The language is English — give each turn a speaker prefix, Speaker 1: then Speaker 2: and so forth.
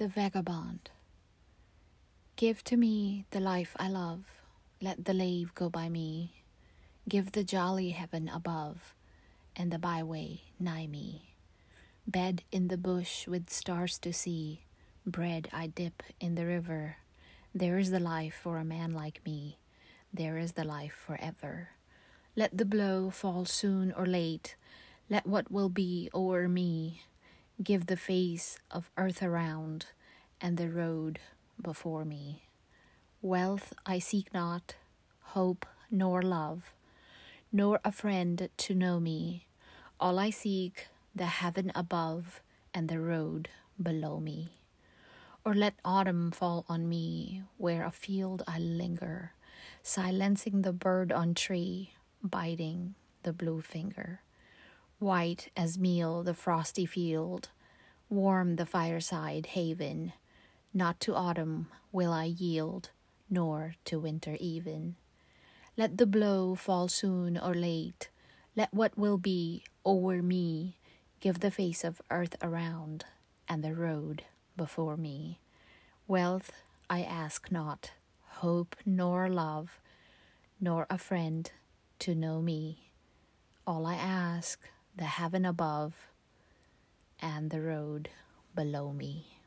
Speaker 1: The Vagabond. Give to me the life I love, let the lave go by me. Give the jolly heaven above, and the byway nigh me. Bed in the bush with stars to see, bread I dip in the river. There is the life for a man like me, there is the life forever. Let the blow fall soon or late, let what will be o'er me. Give the face of earth around, and the road before me. Wealth I seek not, hope nor love, nor a friend to know me. All I seek, the heaven above, and the road below me. Or let autumn fall on me, where afield I linger, silencing the bird on tree, biting the blue finger. White as meal the frosty field, warm the fireside haven. Not to autumn will I yield, nor to winter even. Let the blow fall soon or late, let what will be o'er me give the face of earth around, and the road before me. Wealth I ask not, hope nor love, nor a friend to know me. All I ask, the heaven above, and the road below me.